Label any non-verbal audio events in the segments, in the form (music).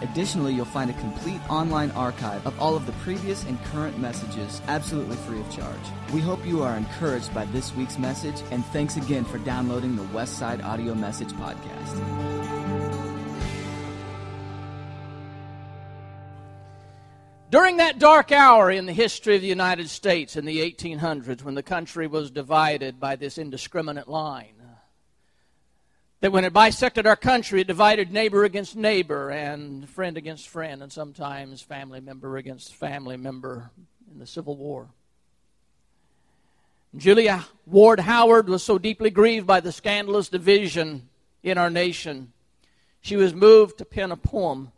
Additionally, you'll find a complete online archive of all of the previous and current messages absolutely free of charge. We hope you are encouraged by this week's message, and thanks again for downloading the Westside Audio Message Podcast. During that dark hour in the history of the United States in the 1800s, when the country was divided by this indiscriminate line, that when it bisected our country, it divided neighbor against neighbor and friend against friend, and sometimes family member against family member in the Civil War. Julia Ward Howe was so deeply grieved by the scandalous division in our nation, she was moved to pen a poem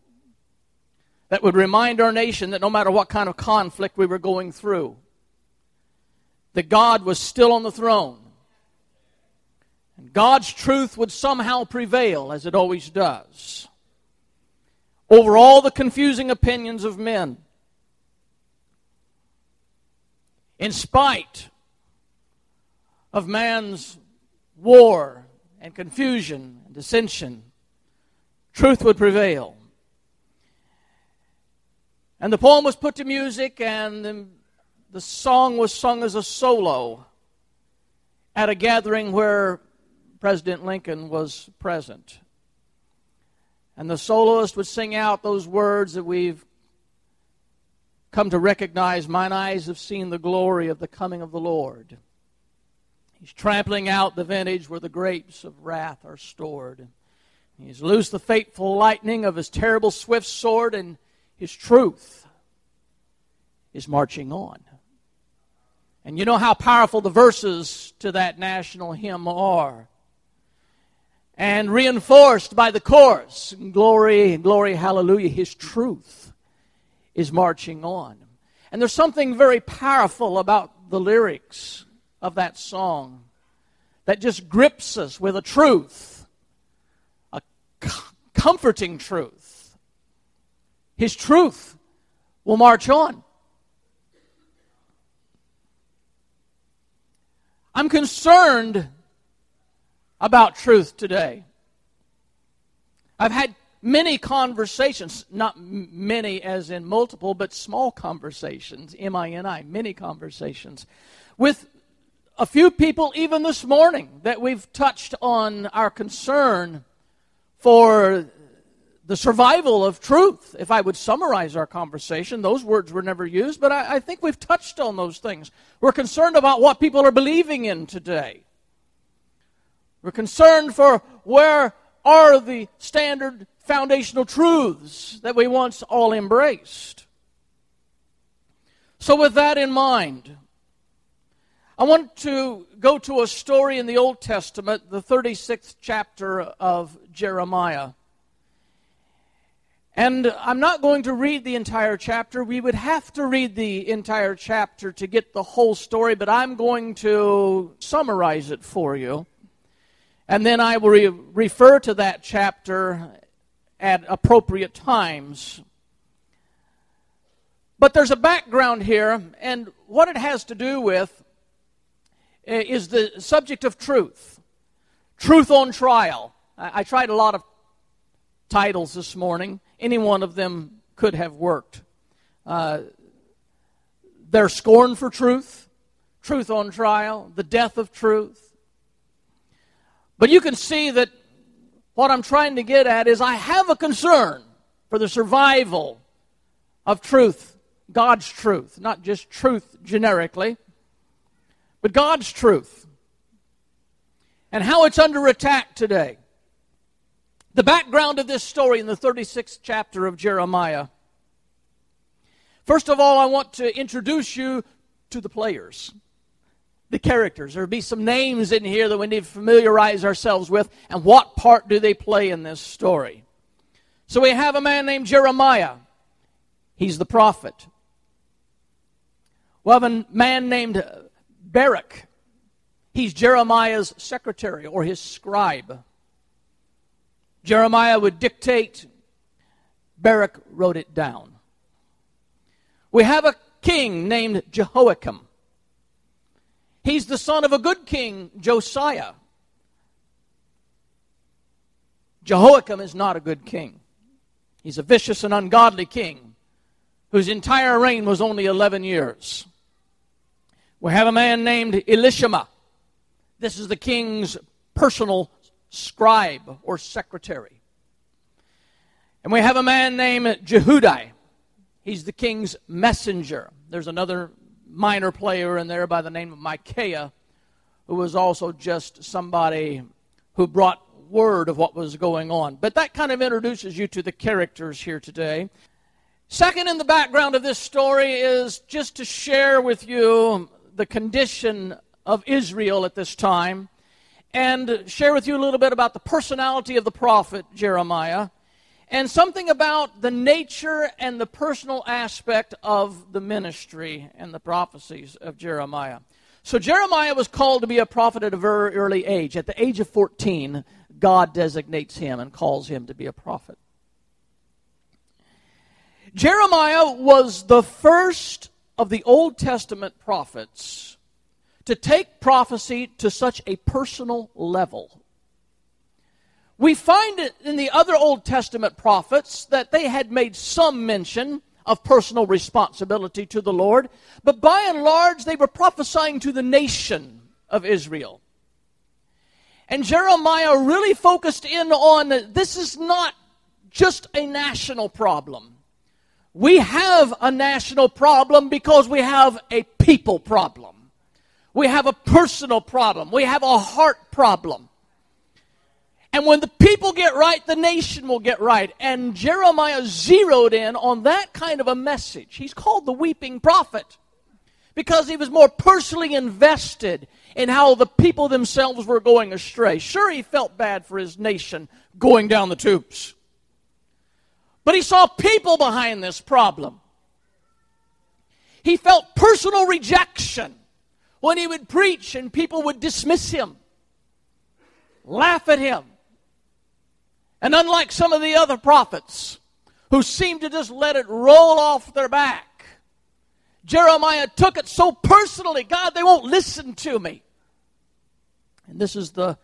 that would remind our nation that no matter what kind of conflict we were going through, that God was still on the throne and God's truth would somehow prevail, as it always does, over all the confusing opinions of men. In spite of man's war and confusion and dissension, truth would prevail. And the poem was put to music, and the, the song was sung as a solo at a gathering where President Lincoln was present. And the soloist would sing out those words that we've come to recognize Mine eyes have seen the glory of the coming of the Lord. He's trampling out the vintage where the grapes of wrath are stored. He's loosed the fateful lightning of his terrible swift sword, and his truth is marching on. And you know how powerful the verses to that national hymn are and reinforced by the chorus glory, glory, hallelujah. His truth is marching on. And there's something very powerful about the lyrics of that song that just grips us with a truth, a comforting truth. His truth will march on. I'm concerned about truth today. I've had many conversations, not many as in multiple, but small conversations, M I N I, many conversations, with a few people even this morning that we've touched on our concern for the survival of truth. If I would summarize our conversation, those words were never used, but I, I think we've touched on those things. We're concerned about what people are believing in today. We're concerned for where are the standard foundational truths that we once all embraced. So, with that in mind, I want to go to a story in the Old Testament, the 36th chapter of Jeremiah. And I'm not going to read the entire chapter. We would have to read the entire chapter to get the whole story, but I'm going to summarize it for you. And then I will re- refer to that chapter at appropriate times. But there's a background here, and what it has to do with eh, is the subject of truth. Truth on trial. I, I tried a lot of titles this morning. Any one of them could have worked. Uh, their scorn for truth, truth on trial, the death of truth, but you can see that what I'm trying to get at is I have a concern for the survival of truth, God's truth, not just truth generically, but God's truth, and how it's under attack today. The background of this story in the 36th chapter of Jeremiah. First of all, I want to introduce you to the players the characters. There'll be some names in here that we need to familiarize ourselves with, and what part do they play in this story? So we have a man named Jeremiah. He's the prophet. We have a man named Baruch. He's Jeremiah's secretary or his scribe. Jeremiah would dictate, Baruch wrote it down. We have a king named Jehoiakim. He's the son of a good king, Josiah. Jehoiakim is not a good king. He's a vicious and ungodly king whose entire reign was only 11 years. We have a man named Elishama. This is the king's personal scribe or secretary. And we have a man named Jehudi. He's the king's messenger. There's another minor player in there by the name of Micaiah, who was also just somebody who brought word of what was going on. But that kind of introduces you to the characters here today. Second, in the background of this story is just to share with you the condition of Israel at this time and share with you a little bit about the personality of the prophet Jeremiah and something about the nature and the personal aspect of the ministry and the prophecies of Jeremiah. So, Jeremiah was called to be a prophet at a very early age. At the age of 14, God designates him and calls him to be a prophet. Jeremiah was the first of the Old Testament prophets to take prophecy to such a personal level. We find it in the other Old Testament prophets that they had made some mention of personal responsibility to the Lord, but by and large they were prophesying to the nation of Israel. And Jeremiah really focused in on this is not just a national problem. We have a national problem because we have a people problem. We have a personal problem. We have a heart problem. And when the people get right, the nation will get right. And Jeremiah zeroed in on that kind of a message. He's called the weeping prophet because he was more personally invested in how the people themselves were going astray. Sure, he felt bad for his nation going down the tubes. But he saw people behind this problem. He felt personal rejection when he would preach and people would dismiss him, laugh at him. And unlike some of the other prophets who seemed to just let it roll off their back, Jeremiah took it so personally God, they won't listen to me. And this is the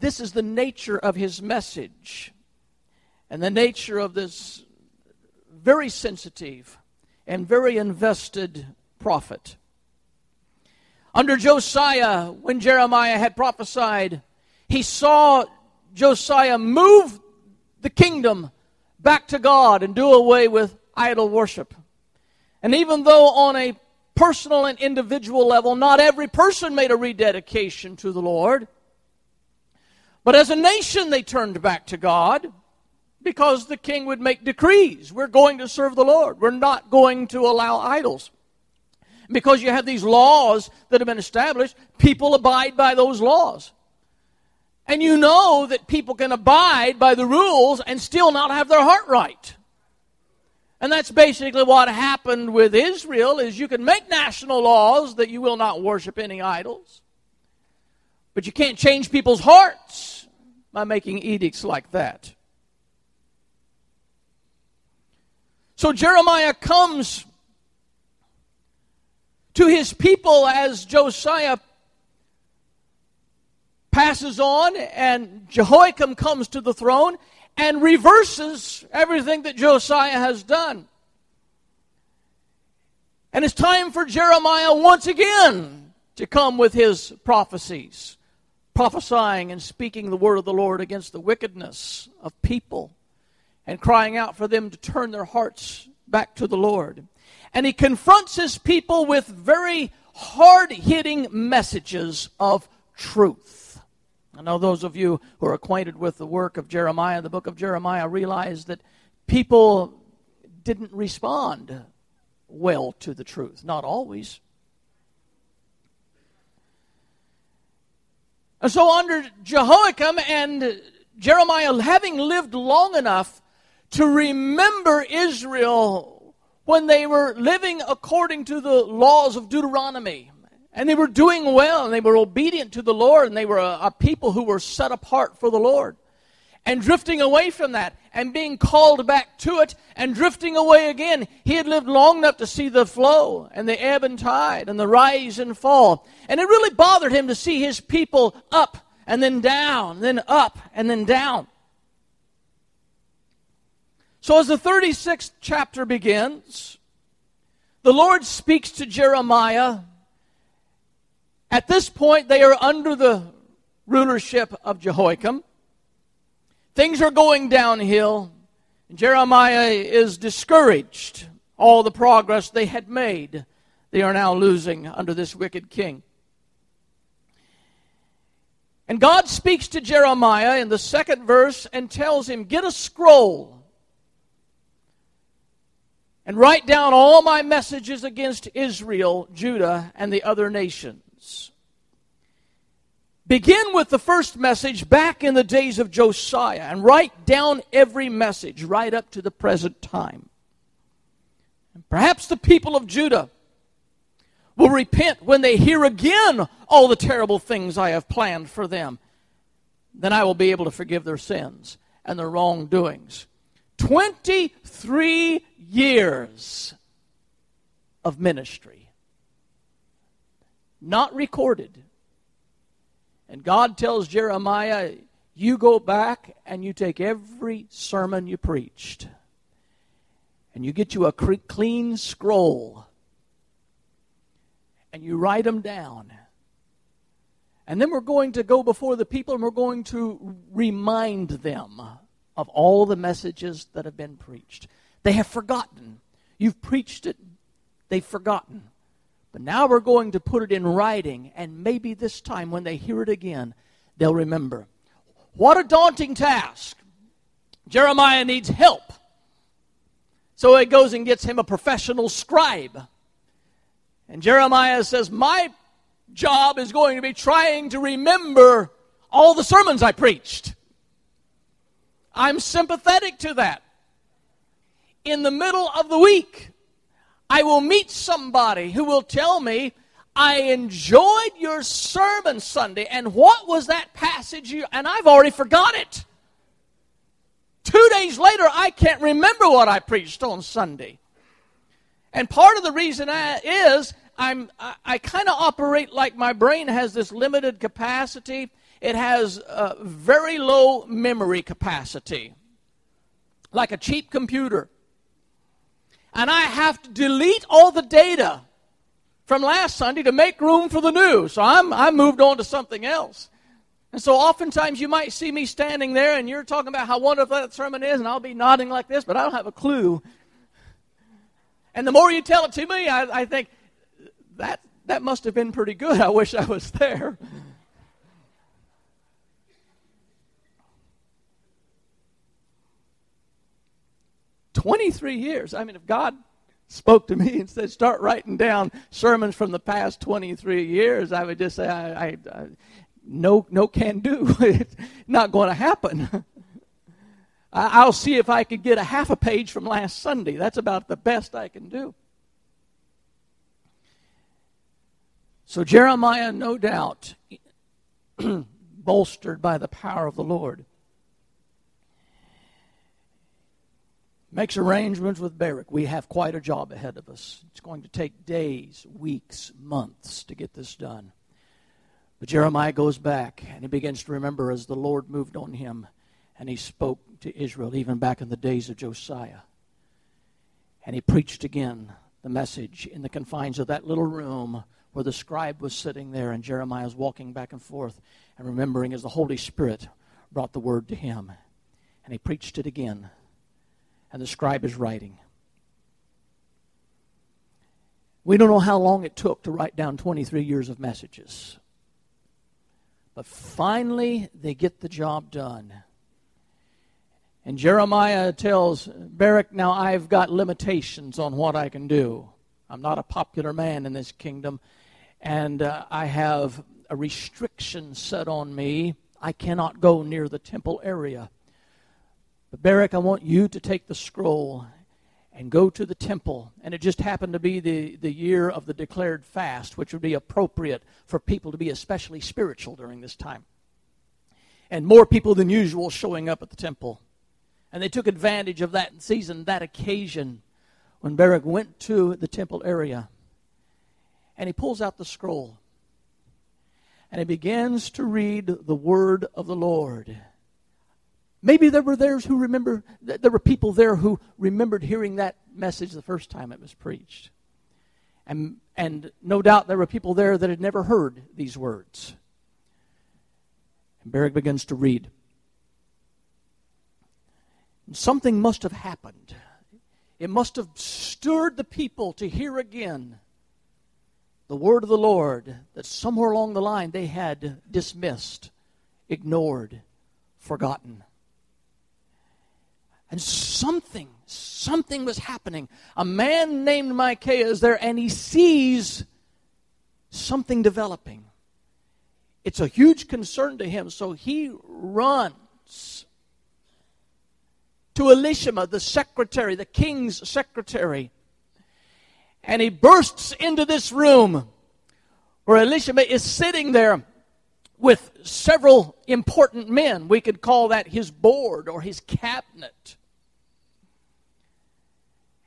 this is the nature of his message and the nature of this very sensitive and very invested prophet. Under Josiah, when Jeremiah had prophesied, he saw Josiah move the kingdom back to God and do away with idol worship. And even though on a personal and individual level, not every person made a rededication to the Lord, but as a nation they turned back to God because the king would make decrees. We're going to serve the Lord. We're not going to allow idols because you have these laws that have been established, people abide by those laws. And you know that people can abide by the rules and still not have their heart right. And that's basically what happened with Israel is you can make national laws that you will not worship any idols. But you can't change people's hearts by making edicts like that. So Jeremiah comes to his people as Josiah passes on and Jehoiakim comes to the throne and reverses everything that Josiah has done. And it's time for Jeremiah once again to come with his prophecies, prophesying and speaking the word of the Lord against the wickedness of people and crying out for them to turn their hearts back to the Lord. And he confronts his people with very hard hitting messages of truth. I know those of you who are acquainted with the work of Jeremiah, the book of Jeremiah, realize that people didn't respond well to the truth. Not always. And so, under Jehoiakim and Jeremiah having lived long enough to remember Israel when they were living according to the laws of Deuteronomy And they were doing well, and they were obedient to the Lord, and they were a, a people who were set apart for the Lord. And drifting away from that, and being called back to it, and drifting away again, he had lived long enough to see the flow, and the ebb and tide, and the rise and fall. And it really bothered him to see his people up, and then down, then up, and then down. So as the 36th chapter begins, the Lord speaks to Jeremiah at this point, they are under the rulership of Jehoiakim. Things are going downhill. Jeremiah is discouraged. All the progress they had made, they are now losing under this wicked king. And God speaks to Jeremiah in the second verse and tells him, Get a scroll and write down all my messages against Israel, Judah, and the other nations. Begin with the first message back in the days of Josiah and write down every message right up to the present time. And perhaps the people of Judah will repent when they hear again all the terrible things I have planned for them. Then I will be able to forgive their sins and their wrongdoings. 23 years of ministry. Not recorded and God tells Jeremiah, You go back and you take every sermon you preached, and you get you a clean scroll, and you write them down. And then we're going to go before the people and we're going to remind them of all the messages that have been preached. They have forgotten. You've preached it, they've forgotten. But now we're going to put it in writing, and maybe this time when they hear it again, they'll remember. What a daunting task! Jeremiah needs help. So he goes and gets him a professional scribe. And Jeremiah says, My job is going to be trying to remember all the sermons I preached. I'm sympathetic to that. In the middle of the week, I will meet somebody who will tell me, I enjoyed your sermon Sunday, and what was that passage you, and I've already forgot it. Two days later, I can't remember what I preached on Sunday. And part of the reason I, is I'm, I, I kind of operate like my brain has this limited capacity. It has very low memory capacity, like a cheap computer and I have to delete all the data from last Sunday to make room for the new. So I'm, I moved on to something else. And so oftentimes you might see me standing there and you're talking about how wonderful that sermon is, and I'll be nodding like this, but I don't have a clue. And the more you tell it to me, I, I think that, that must have been pretty good. I wish I was there. 23 years. I mean, if God spoke to me (laughs) and said, start writing down sermons from the past 23 years, I would just say, I, I, I no, no can do. (laughs) it's not going to happen. (laughs) I'll see if I could get a half a page from last Sunday. That's about the best I can do. So Jeremiah, no doubt, (clears throat) bolstered by the power of the Lord, makes arrangements with Baruch. We have quite a job ahead of us. It's going to take days, weeks, months to get this done. But Jeremiah goes back and he begins to remember as the Lord moved on him and he spoke to Israel even back in the days of Josiah. And he preached again the message in the confines of that little room where the scribe was sitting there and Jeremiah was walking back and forth and remembering as the Holy Spirit brought the word to him. And he preached it again and the scribe is writing. We don't know how long it took to write down 23 years of messages. But finally, they get the job done. And Jeremiah tells Baruch, Now I've got limitations on what I can do. I'm not a popular man in this kingdom, and uh, I have a restriction set on me. I cannot go near the temple area. But Baruch, I want you to take the scroll and go to the temple. And it just happened to be the, the year of the declared fast, which would be appropriate for people to be especially spiritual during this time. And more people than usual showing up at the temple. And they took advantage of that season, that occasion, when Baruch went to the temple area. And he pulls out the scroll. And he begins to read the word of the Lord. Maybe there were theirs who remember, there were people there who remembered hearing that message the first time it was preached. And, and no doubt there were people there that had never heard these words. And Baruch begins to read. Something must have happened. It must have stirred the people to hear again the word of the Lord that somewhere along the line they had dismissed, ignored, forgotten. And something, something was happening. A man named Micaiah is there, and he sees something developing. It's a huge concern to him, so he runs to Elishama, the secretary, the king's secretary, and he bursts into this room where Elishama is sitting there with several important men. We could call that his board or his cabinet.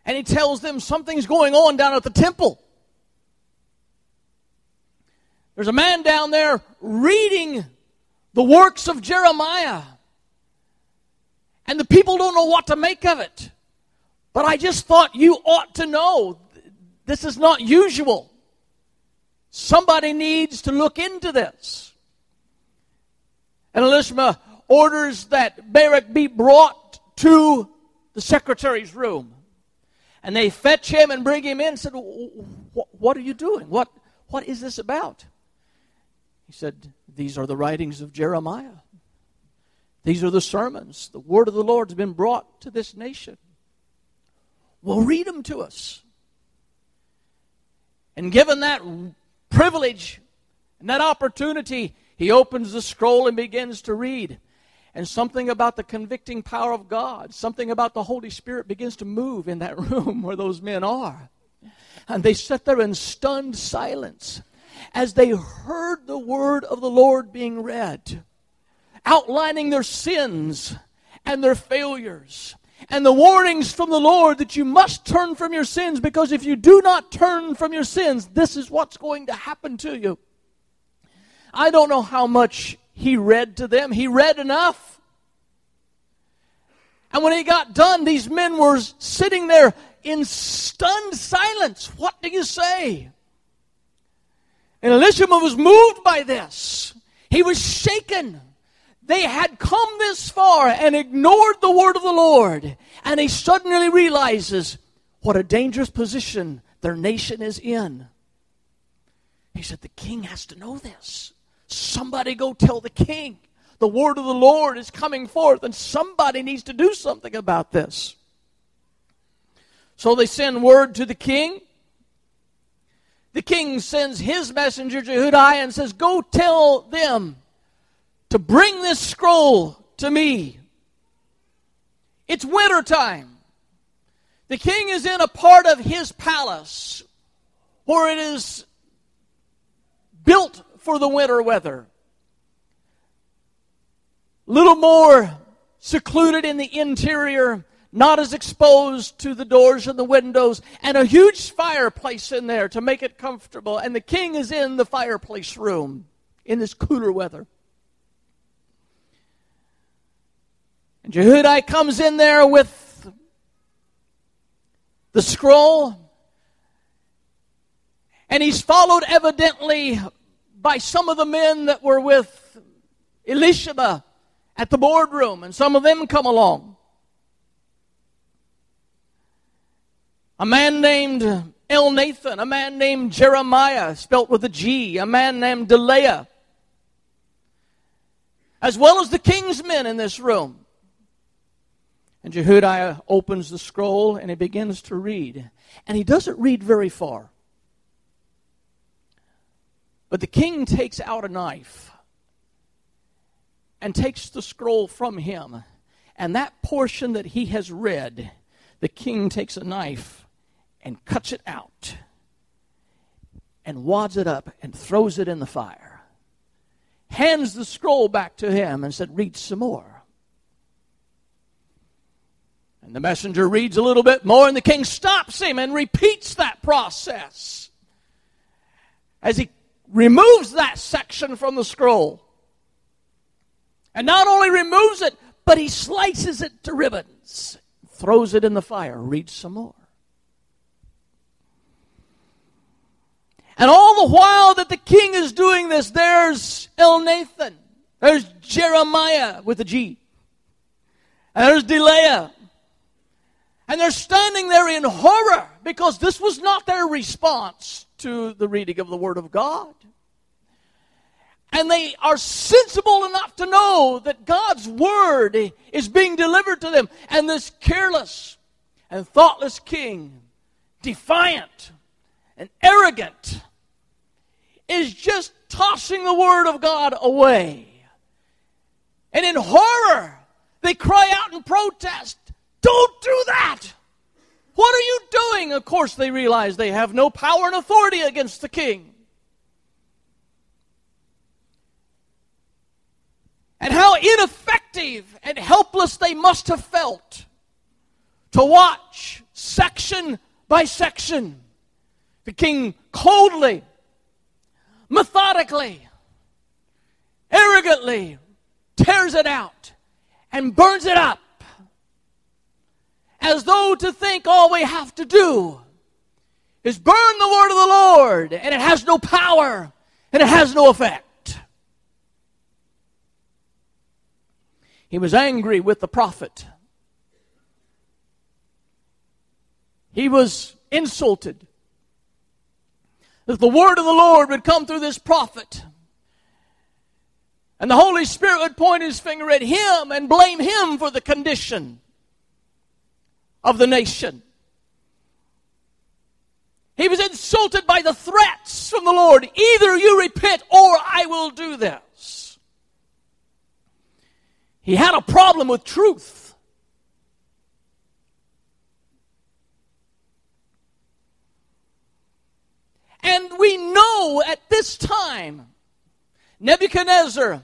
And he tells them something's going on down at the temple. There's a man down there reading the works of Jeremiah. And the people don't know what to make of it. But I just thought you ought to know this is not usual. Somebody needs to look into this. And Elishama orders that Baruch be brought to the secretary's room. And they fetch him and bring him in and said, What are you doing? What, what is this about? He said, These are the writings of Jeremiah. These are the sermons. The word of the Lord has been brought to this nation. Well, read them to us. And given that privilege and that opportunity, he opens the scroll and begins to read. And something about the convicting power of God, something about the Holy Spirit begins to move in that (laughs) room where those men are. And they sit there in stunned silence as they heard the word of the Lord being read, outlining their sins and their failures and the warnings from the Lord that you must turn from your sins because if you do not turn from your sins, this is what's going to happen to you. I don't know how much he read to them. He read enough. And when he got done, these men were sitting there in stunned silence. What do you say? And Elishama was moved by this. He was shaken. They had come this far and ignored the word of the Lord. And he suddenly realizes what a dangerous position their nation is in. He said, The king has to know this. Somebody go tell the king. The word of the Lord is coming forth, and somebody needs to do something about this. So they send word to the king. The king sends his messenger Jehudi and says, Go tell them to bring this scroll to me. It's winter time. The king is in a part of his palace where it is built for the winter weather. Little more secluded in the interior, not as exposed to the doors and the windows, and a huge fireplace in there to make it comfortable. And the king is in the fireplace room in this cooler weather. And Jehudi comes in there with the scroll. And he's followed evidently by some of the men that were with Elishama at the boardroom, and some of them come along. A man named Elnathan, a man named Jeremiah, spelt with a G, a man named Delaiah, as well as the king's men in this room. And Jehudi opens the scroll and he begins to read. And he doesn't read very far. But the king takes out a knife and takes the scroll from him. And that portion that he has read, the king takes a knife and cuts it out and wads it up and throws it in the fire. Hands the scroll back to him and said, Read some more. And the messenger reads a little bit more, and the king stops him and repeats that process as he removes that section from the scroll. And not only removes it, but he slices it to ribbons, throws it in the fire, reads some more. And all the while that the king is doing this, there's Elnathan, there's Jeremiah with a G, and there's Delaiah. And they're standing there in horror because this was not their response to the reading of the Word of God. And they are sensible enough to know that God's Word is being delivered to them. And this careless and thoughtless king, defiant and arrogant, is just tossing the Word of God away. And in horror, they cry out and protest Don't do that! What are you doing? Of course, they realize they have no power and authority against the king. And how ineffective and helpless they must have felt to watch section by section the king coldly, methodically, arrogantly tears it out and burns it up as though to think all we have to do is burn the word of the Lord and it has no power and it has no effect. He was angry with the prophet. He was insulted that the word of the Lord would come through this prophet. And the Holy Spirit would point his finger at him and blame him for the condition of the nation. He was insulted by the threats from the Lord either you repent or I will do this. He had a problem with truth. And we know at this time, Nebuchadnezzar,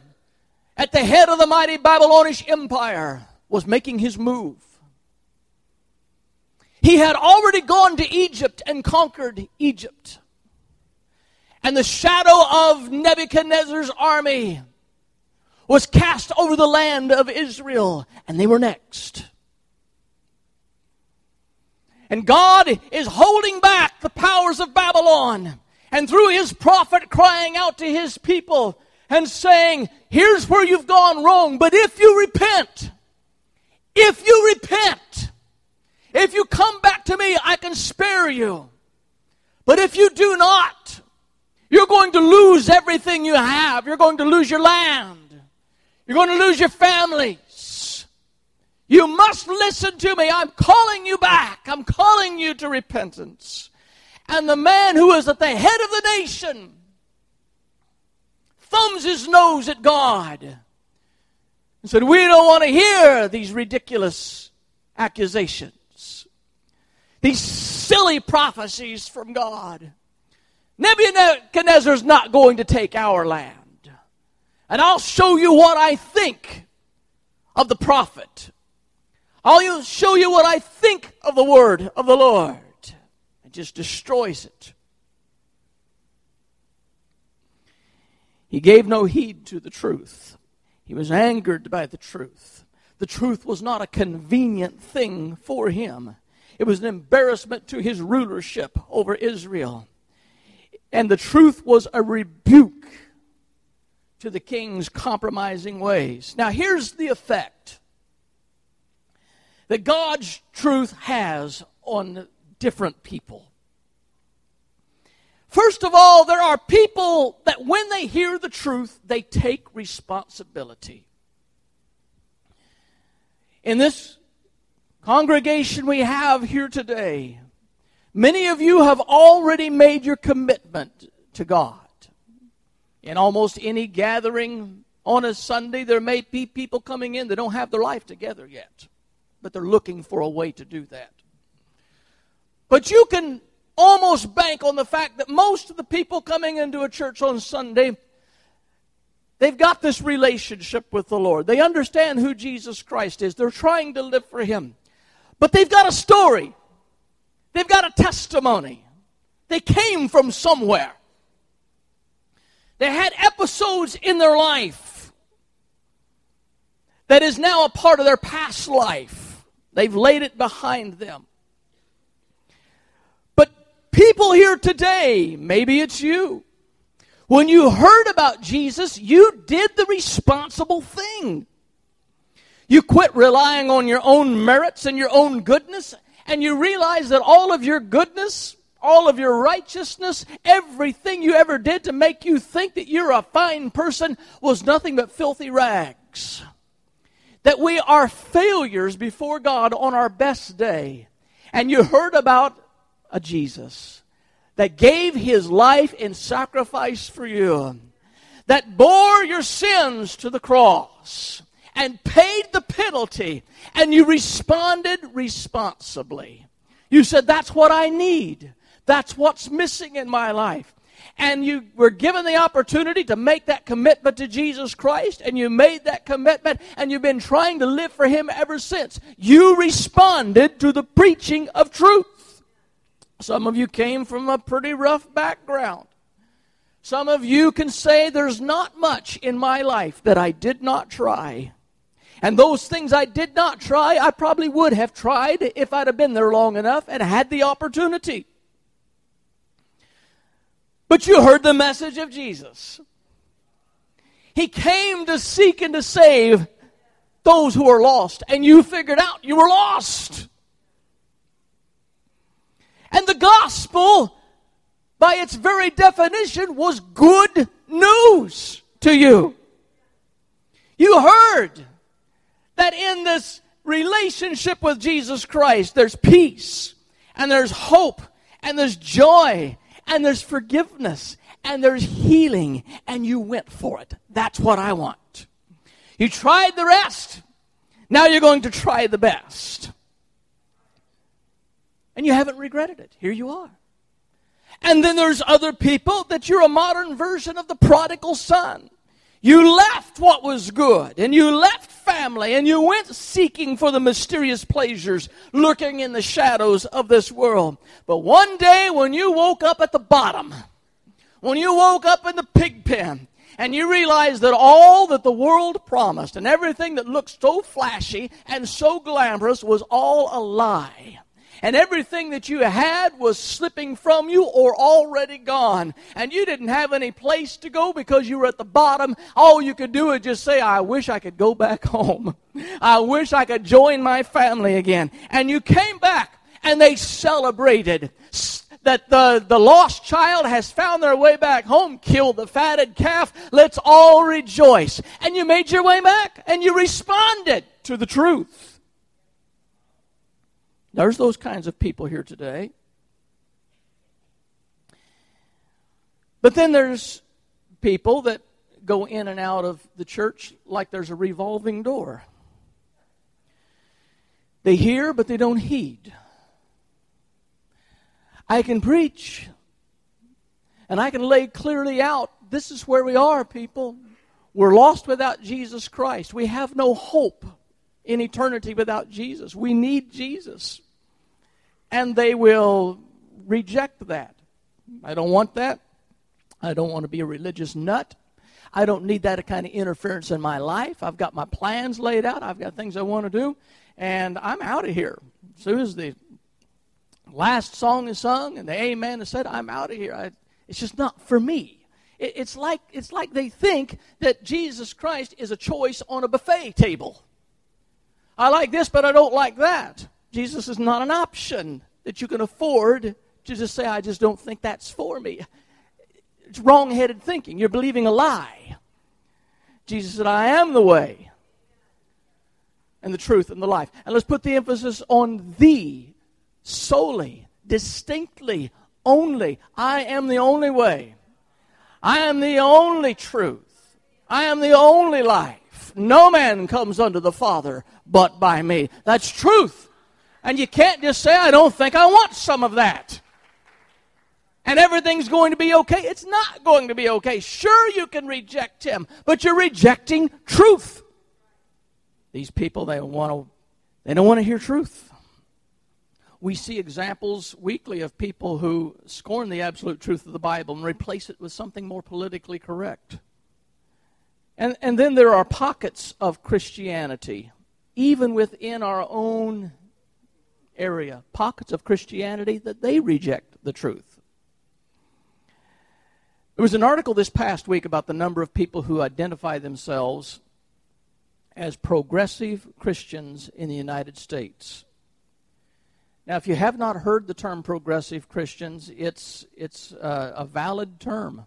at the head of the mighty Babylonish empire, was making his move. He had already gone to Egypt and conquered Egypt. And the shadow of Nebuchadnezzar's army was cast over the land of Israel, and they were next. And God is holding back the powers of Babylon. And through his prophet crying out to his people and saying, Here's where you've gone wrong, but if you repent, if you repent, if you come back to me, I can spare you. But if you do not, you're going to lose everything you have. You're going to lose your land. You're going to lose your families. You must listen to me. I'm calling you back. I'm calling you to repentance. And the man who is at the head of the nation thumbs his nose at God and said, We don't want to hear these ridiculous accusations these silly prophecies from God. Nebuchadnezzar's not going to take our land. And I'll show you what I think of the prophet. I'll show you what I think of the word of the Lord. And just destroys it. He gave no heed to the truth. He was angered by the truth. The truth was not a convenient thing for him. It was an embarrassment to his rulership over Israel. And the truth was a rebuke to the king's compromising ways. Now, here's the effect that God's truth has on different people. First of all, there are people that when they hear the truth, they take responsibility. In this congregation we have here today, many of you have already made your commitment to God. In almost any gathering on a Sunday, there may be people coming in that don't have their life together yet, but they're looking for a way to do that. But you can almost bank on the fact that most of the people coming into a church on Sunday, they've got this relationship with the Lord. They understand who Jesus Christ is. They're trying to live for Him. But they've got a story, they've got a testimony. They came from somewhere. They had episodes in their life that is now a part of their past life. They've laid it behind them. But people here today, maybe it's you, when you heard about Jesus, you did the responsible thing. You quit relying on your own merits and your own goodness, and you realize that all of your goodness all of your righteousness, everything you ever did to make you think that you're a fine person was nothing but filthy rags. That we are failures before God on our best day. And you heard about a Jesus that gave his life in sacrifice for you, that bore your sins to the cross and paid the penalty, and you responded responsibly. You said, That's what I need. That's what's missing in my life. And you were given the opportunity to make that commitment to Jesus Christ, and you made that commitment, and you've been trying to live for Him ever since. You responded to the preaching of truth. Some of you came from a pretty rough background. Some of you can say, There's not much in my life that I did not try. And those things I did not try, I probably would have tried if I'd have been there long enough and had the opportunity. But you heard the message of Jesus. He came to seek and to save those who are lost, and you figured out you were lost. And the gospel, by its very definition, was good news to you. You heard that in this relationship with Jesus Christ, there's peace, and there's hope, and there's joy, and there's forgiveness and there's healing, and you went for it. That's what I want. You tried the rest. Now you're going to try the best. And you haven't regretted it. Here you are. And then there's other people that you're a modern version of the prodigal son. You left what was good, and you left family, and you went seeking for the mysterious pleasures lurking in the shadows of this world. But one day, when you woke up at the bottom, when you woke up in the pig pen, and you realized that all that the world promised and everything that looked so flashy and so glamorous was all a lie and everything that you had was slipping from you or already gone, and you didn't have any place to go because you were at the bottom, all you could do is just say, I wish I could go back (laughs) home. I wish I could join my family again. And you came back and they celebrated that the, the lost child has found their way back home, killed the fatted calf. Let's all rejoice. And you made your way back and you responded to the truth. There's those kinds of people here today. But then there's people that go in and out of the church like there's a revolving door. They hear, but they don't heed. I can preach, and I can lay clearly out this is where we are, people. We're lost without Jesus Christ. We have no hope in eternity without Jesus. We need Jesus and they will reject that. I don't want that. I don't want to be a religious nut. I don't need that kind of interference in my life. I've got my plans laid out. I've got things I want to do, and I'm out of here. As soon as the last song is sung and the amen is said, I'm out of here. I, it's just not for me. It, it's like it's like they think that Jesus Christ is a choice on a buffet table. I like this, but I don't like that. Jesus is not an option that you can afford to just say, I just don't think that's for me. It's wrong headed thinking. You're believing a lie. Jesus said, I am the way and the truth and the life. And let's put the emphasis on the solely, distinctly, only. I am the only way. I am the only truth. I am the only life. No man comes unto the Father but by me. That's truth. And you can't just say, I don't think I want some of that. And everything's going to be okay. It's not going to be okay. Sure, you can reject him, but you're rejecting truth. These people, they want to, they don't want to hear truth. We see examples weekly of people who scorn the absolute truth of the Bible and replace it with something more politically correct. And, and then there are pockets of Christianity, even within our own area, pockets of Christianity that they reject the truth. There was an article this past week about the number of people who identify themselves as progressive Christians in the United States. Now, if you have not heard the term progressive Christians, it's, it's uh, a valid term.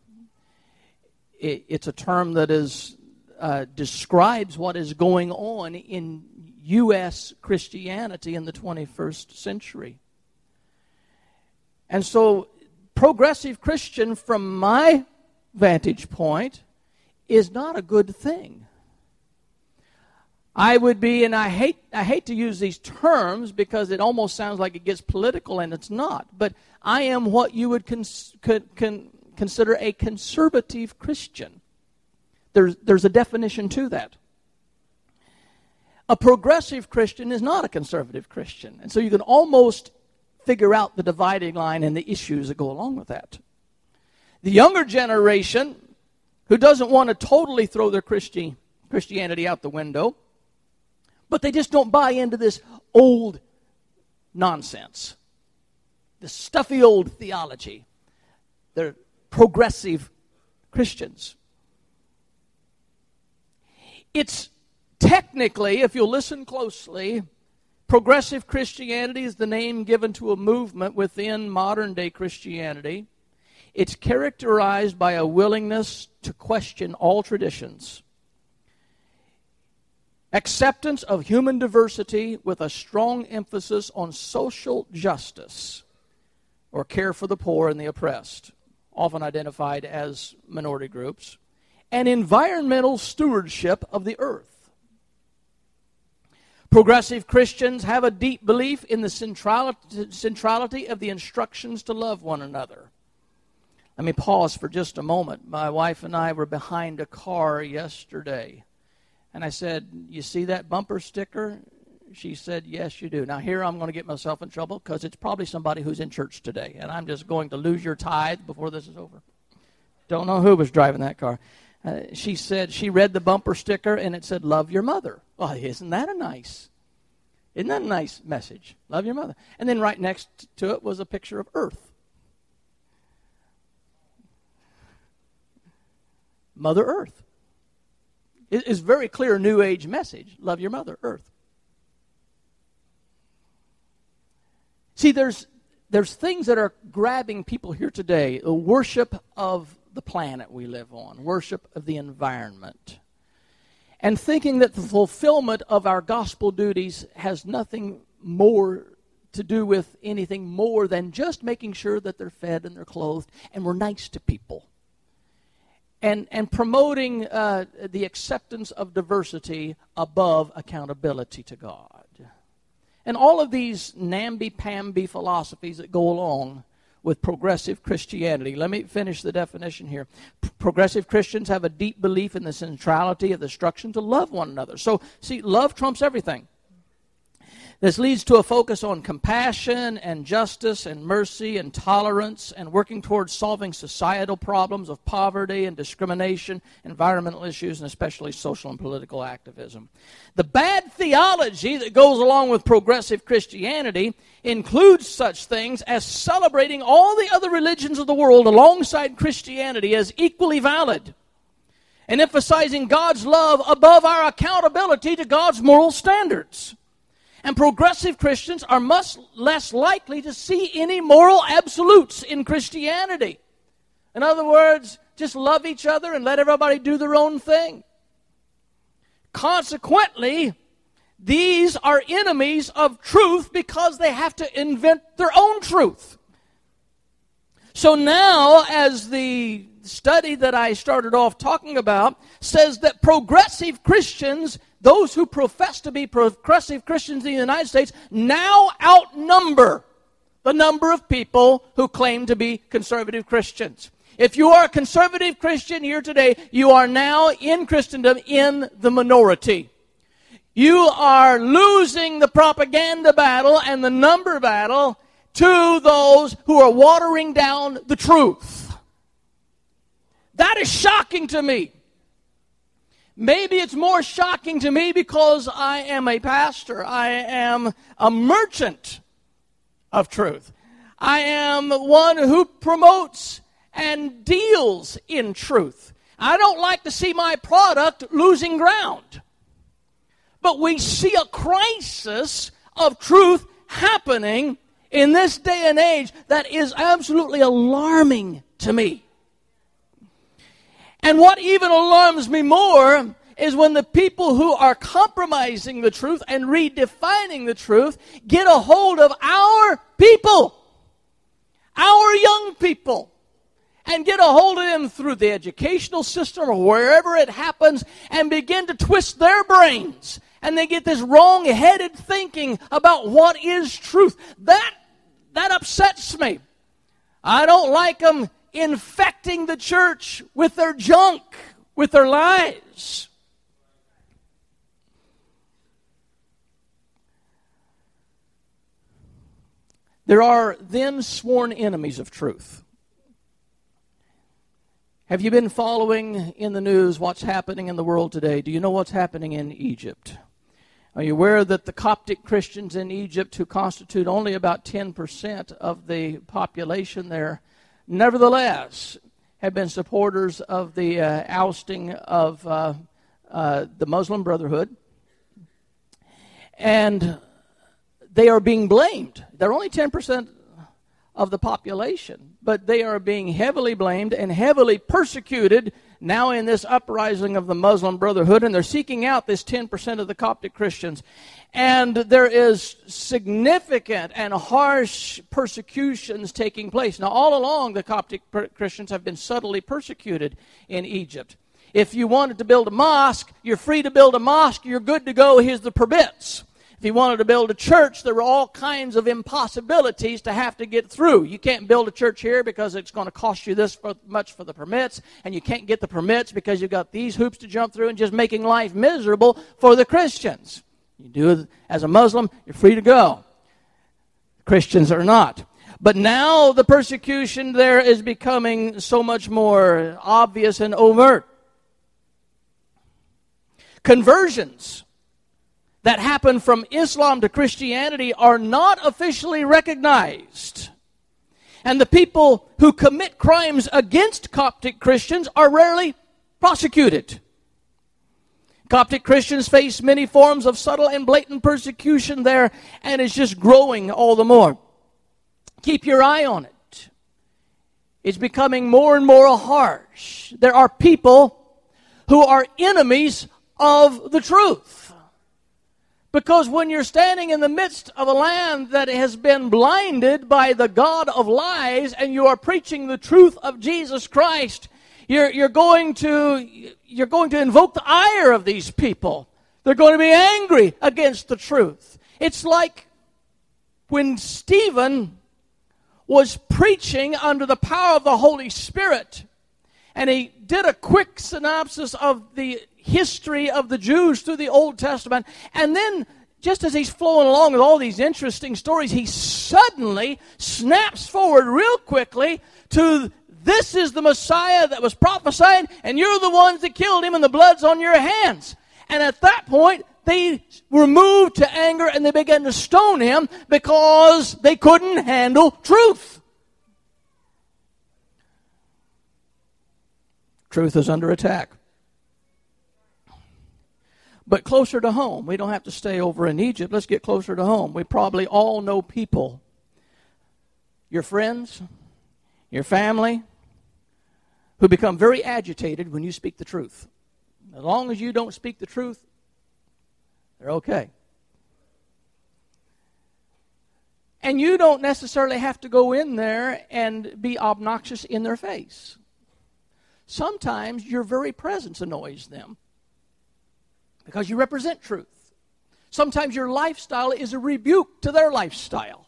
It, it's a term that is uh, describes what is going on in U.S. Christianity in the 21st century. And so, progressive Christian, from my vantage point, is not a good thing. I would be, and I hate, I hate to use these terms because it almost sounds like it gets political, and it's not. But I am what you would cons- could, con- consider a conservative Christian. There's, there's a definition to that. A progressive Christian is not a conservative Christian. And so you can almost figure out the dividing line and the issues that go along with that. The younger generation, who doesn't want to totally throw their Christi- Christianity out the window, but they just don't buy into this old nonsense, this stuffy old theology. They're progressive Christians. It's technically, if you'll listen closely, progressive Christianity is the name given to a movement within modern day Christianity. It's characterized by a willingness to question all traditions, acceptance of human diversity with a strong emphasis on social justice or care for the poor and the oppressed, often identified as minority groups and environmental stewardship of the earth. Progressive Christians have a deep belief in the centrality of the instructions to love one another. Let me pause for just a moment. My wife and I were behind a car yesterday. And I said, You see that bumper sticker? She said, Yes, you do. Now, here I'm going to get myself in trouble because it's probably somebody who's in church today. And I'm just going to lose your tithe before this is over. Don't know who was driving that car. Uh, she said she read the bumper sticker and it said, Love your mother. Well, isn't that a nice? Isn't that a nice message? Love your mother. And then right next to it was a picture of Earth. Mother Earth. It is very clear New Age message. Love your mother, Earth. See, there's there's things that are grabbing people here today. The worship of the planet we live on, worship of the environment. And thinking that the fulfillment of our gospel duties has nothing more to do with anything more than just making sure that they're fed and they're clothed and we're nice to people. And, and promoting uh, the acceptance of diversity above accountability to God. And all of these namby-pamby philosophies that go along with progressive Christianity. Let me finish the definition here. P- progressive Christians have a deep belief in the centrality of the instruction to love one another. So, see, love trumps everything. This leads to a focus on compassion and justice and mercy and tolerance and working towards solving societal problems of poverty and discrimination, environmental issues, and especially social and political activism. The bad theology that goes along with progressive Christianity includes such things as celebrating all the other religions of the world alongside Christianity as equally valid and emphasizing God's love above our accountability to God's moral standards. And progressive Christians are much less likely to see any moral absolutes in Christianity. In other words, just love each other and let everybody do their own thing. Consequently, these are enemies of truth because they have to invent their own truth. So now, as the study that I started off talking about says that progressive Christians those who profess to be progressive Christians in the United States now outnumber the number of people who claim to be conservative Christians. If you are a conservative Christian here today, you are now in Christendom in the minority. You are losing the propaganda battle and the number battle to those who are watering down the truth. That is shocking to me. Maybe it's more shocking to me because I am a pastor. I am a merchant of truth. I am one who promotes and deals in truth. I don't like to see my product losing ground. But we see a crisis of truth happening in this day and age that is absolutely alarming to me. And what even alarms me more is when the people who are compromising the truth and redefining the truth get a hold of our people, our young people, and get a hold of them through the educational system or wherever it happens and begin to twist their brains. And they get this wrong headed thinking about what is truth. That, that upsets me. I don't like them infecting the church with their junk, with their lies. There are then sworn enemies of truth. Have you been following in the news what's happening in the world today? Do you know what's happening in Egypt? Are you aware that the Coptic Christians in Egypt, who constitute only about 10% of the population there, nevertheless have been supporters of the uh, ousting of uh, uh, the Muslim Brotherhood? And they are being blamed. They're only 10% of the population, but they are being heavily blamed and heavily persecuted now in this uprising of the Muslim Brotherhood, and they're seeking out this 10% of the Coptic Christians. And there is significant and harsh persecutions taking place. Now, all along, the Coptic Christians have been subtly persecuted in Egypt. If you wanted to build a mosque, you're free to build a mosque, you're good to go, here's the permits. If he wanted to build a church, there were all kinds of impossibilities to have to get through. You can't build a church here because it's going to cost you this much for the permits, and you can't get the permits because you've got these hoops to jump through and just making life miserable for the Christians. You do it as a Muslim, you're free to go. Christians are not. But now the persecution there is becoming so much more obvious and overt. Conversions that happen from Islam to Christianity are not officially recognized. And the people who commit crimes against Coptic Christians are rarely prosecuted. Coptic Christians face many forms of subtle and blatant persecution there, and it's just growing all the more. Keep your eye on it. It's becoming more and more harsh. There are people who are enemies of the truth. Because when you're standing in the midst of a land that has been blinded by the God of lies and you are preaching the truth of Jesus Christ, you're, you're, going to, you're going to invoke the ire of these people. They're going to be angry against the truth. It's like when Stephen was preaching under the power of the Holy Spirit and he did a quick synopsis of the history of the Jews through the Old Testament. And then, just as he's flowing along with all these interesting stories, he suddenly snaps forward real quickly to this is the Messiah that was prophesied, and you're the ones that killed him, and the blood's on your hands. And at that point, they were moved to anger and they began to stone him because they couldn't handle truth. Truth is under attack. But closer to home, we don't have to stay over in Egypt. Let's get closer to home. We probably all know people, your friends, your family, who become very agitated when you speak the truth. As long as you don't speak the truth, they're okay. And you don't necessarily have to go in there and be obnoxious in their face. Sometimes your very presence annoys them. Because you represent truth. Sometimes your lifestyle is a rebuke to their lifestyle.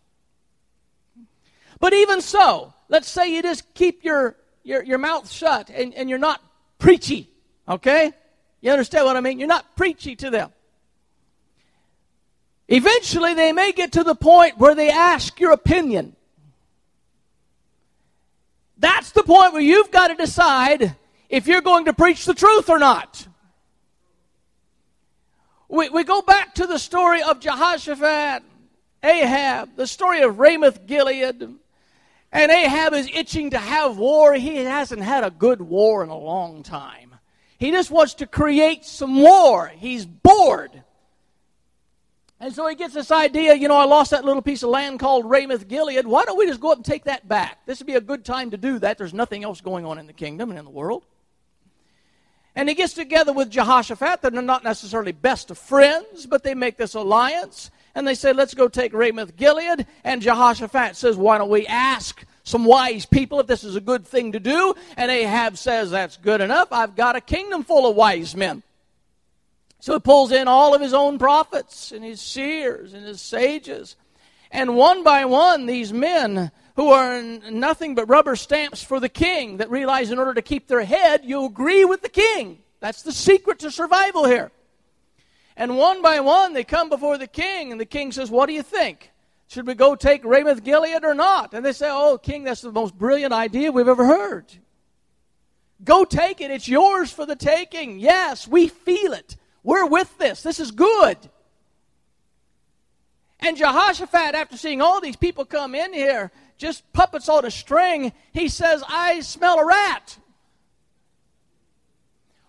But even so, let's say you just keep your, your, your mouth shut and, and you're not preachy, okay? You understand what I mean? You're not preachy to them. Eventually, they may get to the point where they ask your opinion. That's the point where you've got to decide if you're going to preach the truth or not. We, we go back to the story of Jehoshaphat, Ahab, the story of Ramoth Gilead. And Ahab is itching to have war. He hasn't had a good war in a long time. He just wants to create some war. He's bored. And so he gets this idea, you know, I lost that little piece of land called Ramoth Gilead. Why don't we just go up and take that back? This would be a good time to do that. There's nothing else going on in the kingdom and in the world. And he gets together with Jehoshaphat. They're not necessarily best of friends, but they make this alliance. And they say, let's go take Ramoth Gilead. And Jehoshaphat says, why don't we ask some wise people if this is a good thing to do? And Ahab says, that's good enough. I've got a kingdom full of wise men. So he pulls in all of his own prophets and his seers and his sages. And one by one, these men who are nothing but rubber stamps for the king that realize in order to keep their head, you agree with the king. That's the secret to survival here. And one by one, they come before the king, and the king says, What do you think? Should we go take Ramoth Gilead or not? And they say, Oh, king, that's the most brilliant idea we've ever heard. Go take it. It's yours for the taking. Yes, we feel it. We're with this. This is good. And Jehoshaphat, after seeing all these people come in here, just puppets on a string, he says, I smell a rat.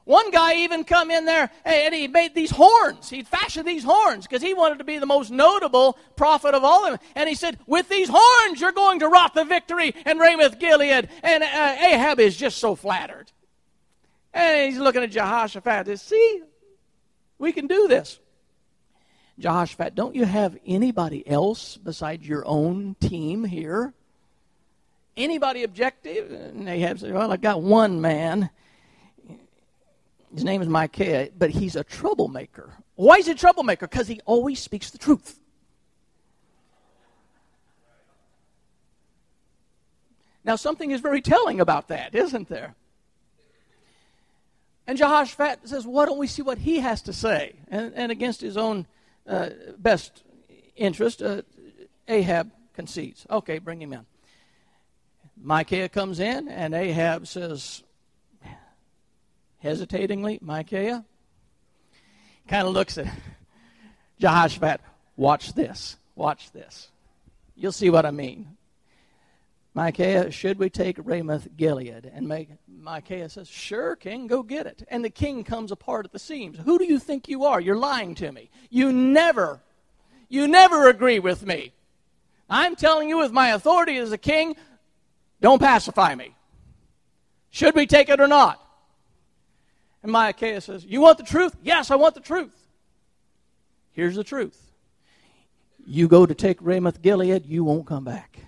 One guy even come in there and he made these horns. He fashioned these horns because he wanted to be the most notable prophet of all of them. And he said, with these horns, you're going to rot the victory and Ramoth Gilead. And uh, Ahab is just so flattered. And he's looking at Jehoshaphat. Says, See, we can do this. Jehoshaphat, don't you have anybody else besides your own team here? Anybody objective? And Ahab said, Well, I got one man. His name is Micaiah, but he's a troublemaker. Why is he a troublemaker? Because he always speaks the truth. Now, something is very telling about that, isn't there? And Jehoshaphat says, Why don't we see what he has to say? And, and against his own uh, best interest, uh, Ahab concedes. Okay, bring him in. Micaiah comes in, and Ahab says, hesitatingly, Micaiah, kind of looks at (laughs) Jehoshaphat, watch this, watch this. You'll see what I mean. Micaiah, should we take Ramoth Gilead? And Micaiah says, Sure, king, go get it. And the king comes apart at the seams. Who do you think you are? You're lying to me. You never, you never agree with me. I'm telling you, with my authority as a king, don't pacify me. Should we take it or not? And Micaiah says, You want the truth? Yes, I want the truth. Here's the truth. You go to take Ramoth Gilead, you won't come back.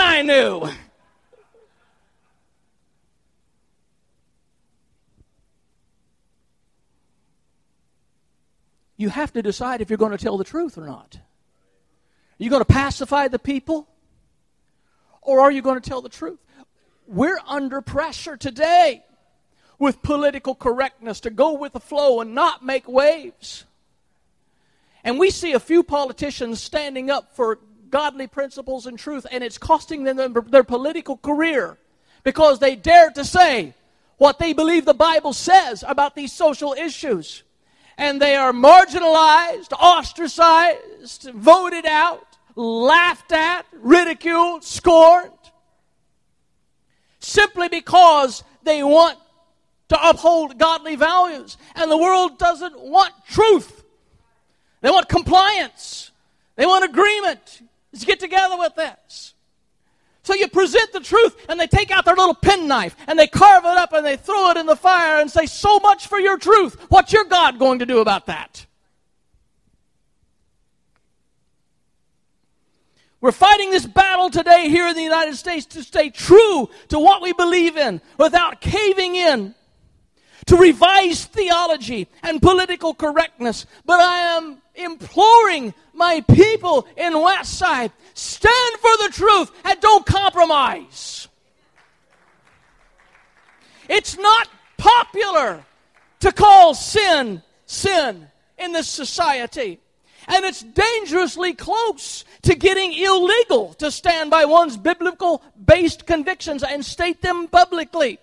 I knew. You have to decide if you're going to tell the truth or not. Are you going to pacify the people? Or are you going to tell the truth? We're under pressure today with political correctness to go with the flow and not make waves. And we see a few politicians standing up for godly principles and truth, and it's costing them their political career because they dare to say what they believe the Bible says about these social issues. And they are marginalized, ostracized, voted out, laughed at, ridiculed, scorned, simply because they want to uphold godly values. And the world doesn't want truth, they want compliance, they want agreement. Let's get together with this. So you present the truth, and they take out their little penknife and they carve it up and they throw it in the fire and say, So much for your truth. What's your God going to do about that? We're fighting this battle today here in the United States to stay true to what we believe in without caving in to revise theology and political correctness, but I am imploring my people in Westside stand for the truth and don't compromise. It's not popular to call sin sin in this society. And it's dangerously close to getting illegal to stand by one's biblical based convictions and state them publicly.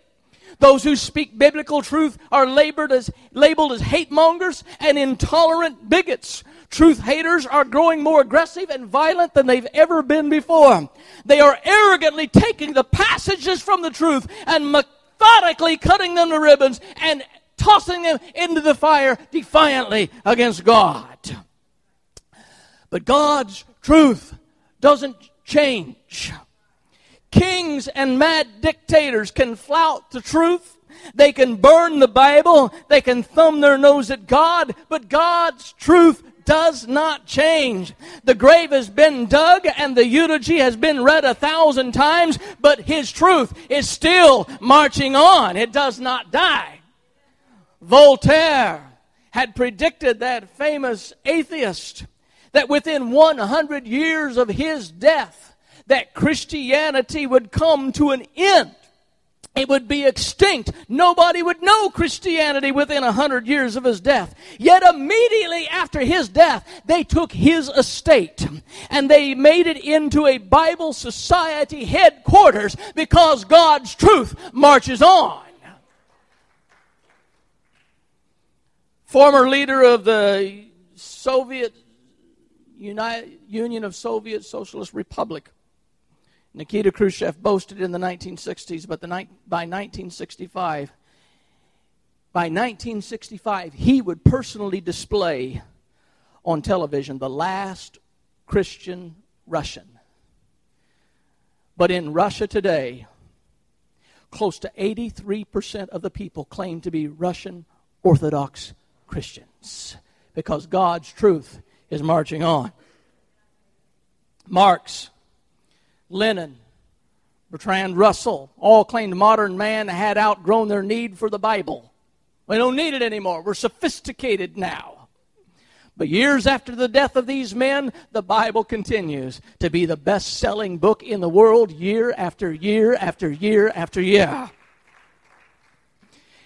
Those who speak biblical truth are labeled as, labeled as hate mongers and intolerant bigots. Truth haters are growing more aggressive and violent than they've ever been before. They are arrogantly taking the passages from the truth and methodically cutting them to ribbons and tossing them into the fire defiantly against God. But God's truth doesn't change. Kings and mad dictators can flout the truth. They can burn the Bible. They can thumb their nose at God. But God's truth does not change. The grave has been dug and the eulogy has been read a thousand times, but His truth is still marching on. It does not die. Voltaire had predicted that famous atheist that within 100 years of his death that Christianity would come to an end. It would be extinct. Nobody would know Christianity within a hundred years of his death. Yet immediately after his death, they took his estate and they made it into a Bible Society headquarters because God's truth marches on. Former leader of the Soviet Union of Soviet Socialist Republic. Nikita Khrushchev boasted in the 1960s, but the, by 1965, by 1965, he would personally display on television the last Christian Russian. But in Russia today, close to 83% of the people claim to be Russian Orthodox Christians because God's truth is marching on. Marx, Lenin, Bertrand Russell all claimed modern man had outgrown their need for the Bible. We don't need it anymore. We're sophisticated now. But years after the death of these men, the Bible continues to be the best selling book in the world year after year after year after year.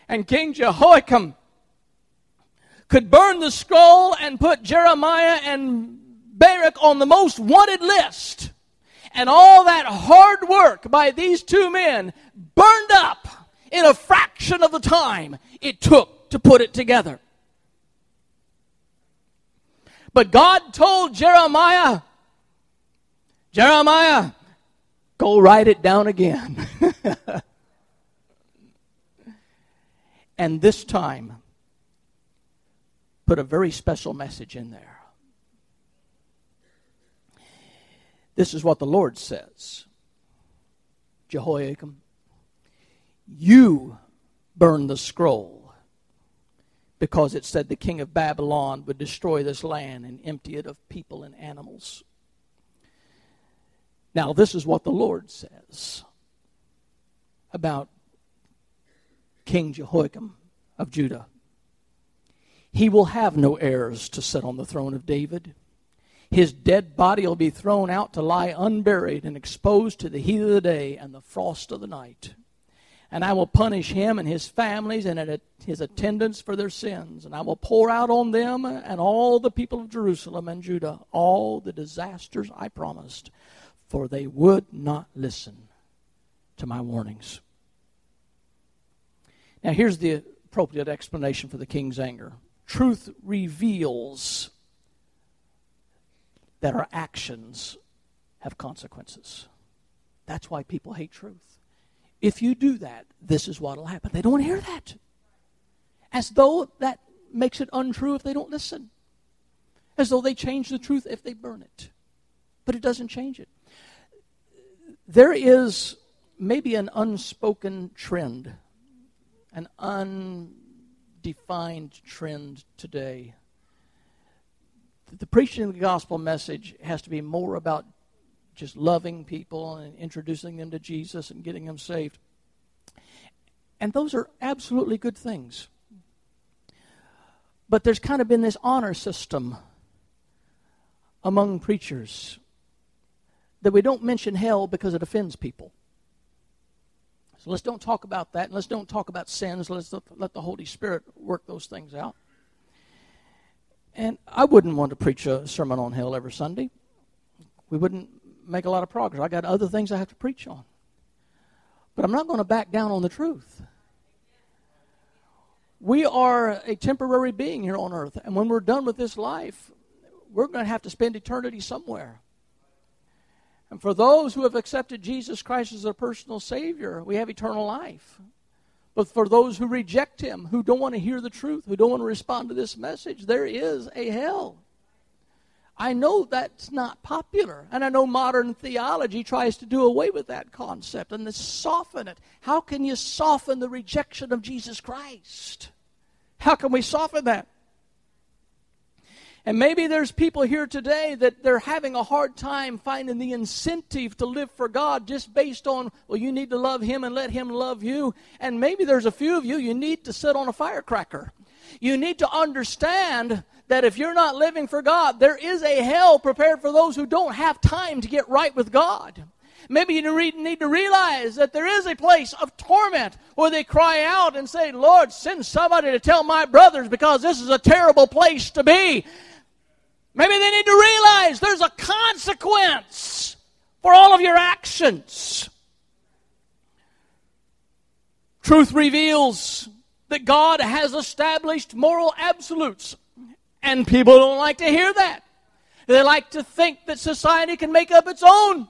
And King Jehoiakim could burn the scroll and put Jeremiah and Baruch on the most wanted list. And all that hard work by these two men burned up in a fraction of the time it took to put it together. But God told Jeremiah, Jeremiah, go write it down again. (laughs) and this time, put a very special message in there. This is what the Lord says Jehoiakim, you burn the scroll because it said the king of Babylon would destroy this land and empty it of people and animals. Now, this is what the Lord says about King Jehoiakim of Judah. He will have no heirs to sit on the throne of David. His dead body will be thrown out to lie unburied and exposed to the heat of the day and the frost of the night. And I will punish him and his families and his attendants for their sins. And I will pour out on them and all the people of Jerusalem and Judah all the disasters I promised, for they would not listen to my warnings. Now, here's the appropriate explanation for the king's anger truth reveals that our actions have consequences. That's why people hate truth. If you do that, this is what will happen. They don't want to hear that. As though that makes it untrue if they don't listen. As though they change the truth if they burn it. But it doesn't change it. There is maybe an unspoken trend, an undefined trend today. The preaching of the gospel message has to be more about just loving people and introducing them to Jesus and getting them saved. And those are absolutely good things. But there's kind of been this honor system among preachers that we don't mention hell because it offends people. So let's don't talk about that. and Let's don't talk about sins. Let's let the Holy Spirit work those things out. And I wouldn't want to preach a sermon on hell every Sunday. We wouldn't make a lot of progress. I got other things I have to preach on. But I'm not going to back down on the truth. We are a temporary being here on earth, and when we're done with this life, we're going to have to spend eternity somewhere. And for those who have accepted Jesus Christ as their personal Savior, we have eternal life. But for those who reject Him, who don't want to hear the truth, who don't want to respond to this message, there is a hell. I know that's not popular. And I know modern theology tries to do away with that concept and to soften it. How can you soften the rejection of Jesus Christ? How can we soften that? And maybe there's people here today that they're having a hard time finding the incentive to live for God just based on, well, you need to love Him and let Him love you. And maybe there's a few of you, you need to sit on a firecracker. You need to understand that if you're not living for God, there is a hell prepared for those who don't have time to get right with God. Maybe you need to realize that there is a place of torment where they cry out and say, Lord, send somebody to tell my brothers because this is a terrible place to be. Maybe they need to realize there's a consequence for all of your actions. Truth reveals that God has established moral absolutes, and people don't like to hear that. They like to think that society can make up its own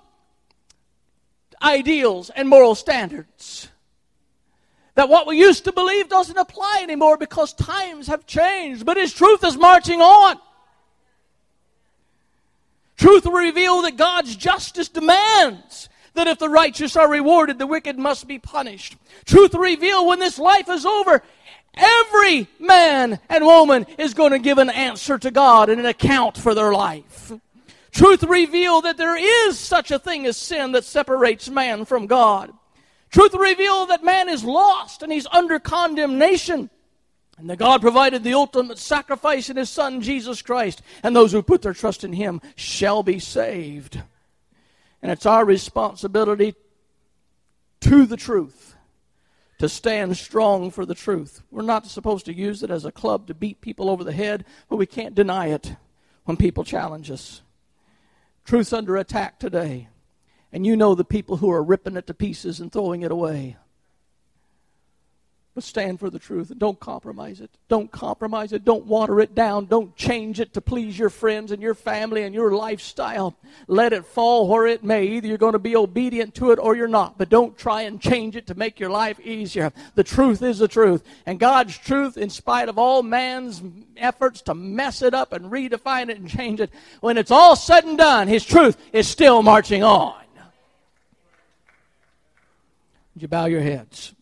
ideals and moral standards. That what we used to believe doesn't apply anymore because times have changed, but His truth is marching on. Truth will reveal that God's justice demands that if the righteous are rewarded, the wicked must be punished. Truth will reveal when this life is over, every man and woman is going to give an answer to God and an account for their life. Truth reveal that there is such a thing as sin that separates man from God. Truth reveal that man is lost and he's under condemnation. And that God provided the ultimate sacrifice in His Son, Jesus Christ, and those who put their trust in Him shall be saved. And it's our responsibility to the truth to stand strong for the truth. We're not supposed to use it as a club to beat people over the head, but we can't deny it when people challenge us. Truth's under attack today. And you know the people who are ripping it to pieces and throwing it away. But stand for the truth and don't compromise it. Don't compromise it. Don't water it down. Don't change it to please your friends and your family and your lifestyle. Let it fall where it may. Either you're going to be obedient to it or you're not. But don't try and change it to make your life easier. The truth is the truth. And God's truth, in spite of all man's efforts to mess it up and redefine it and change it, when it's all said and done, His truth is still marching on. Would you bow your heads?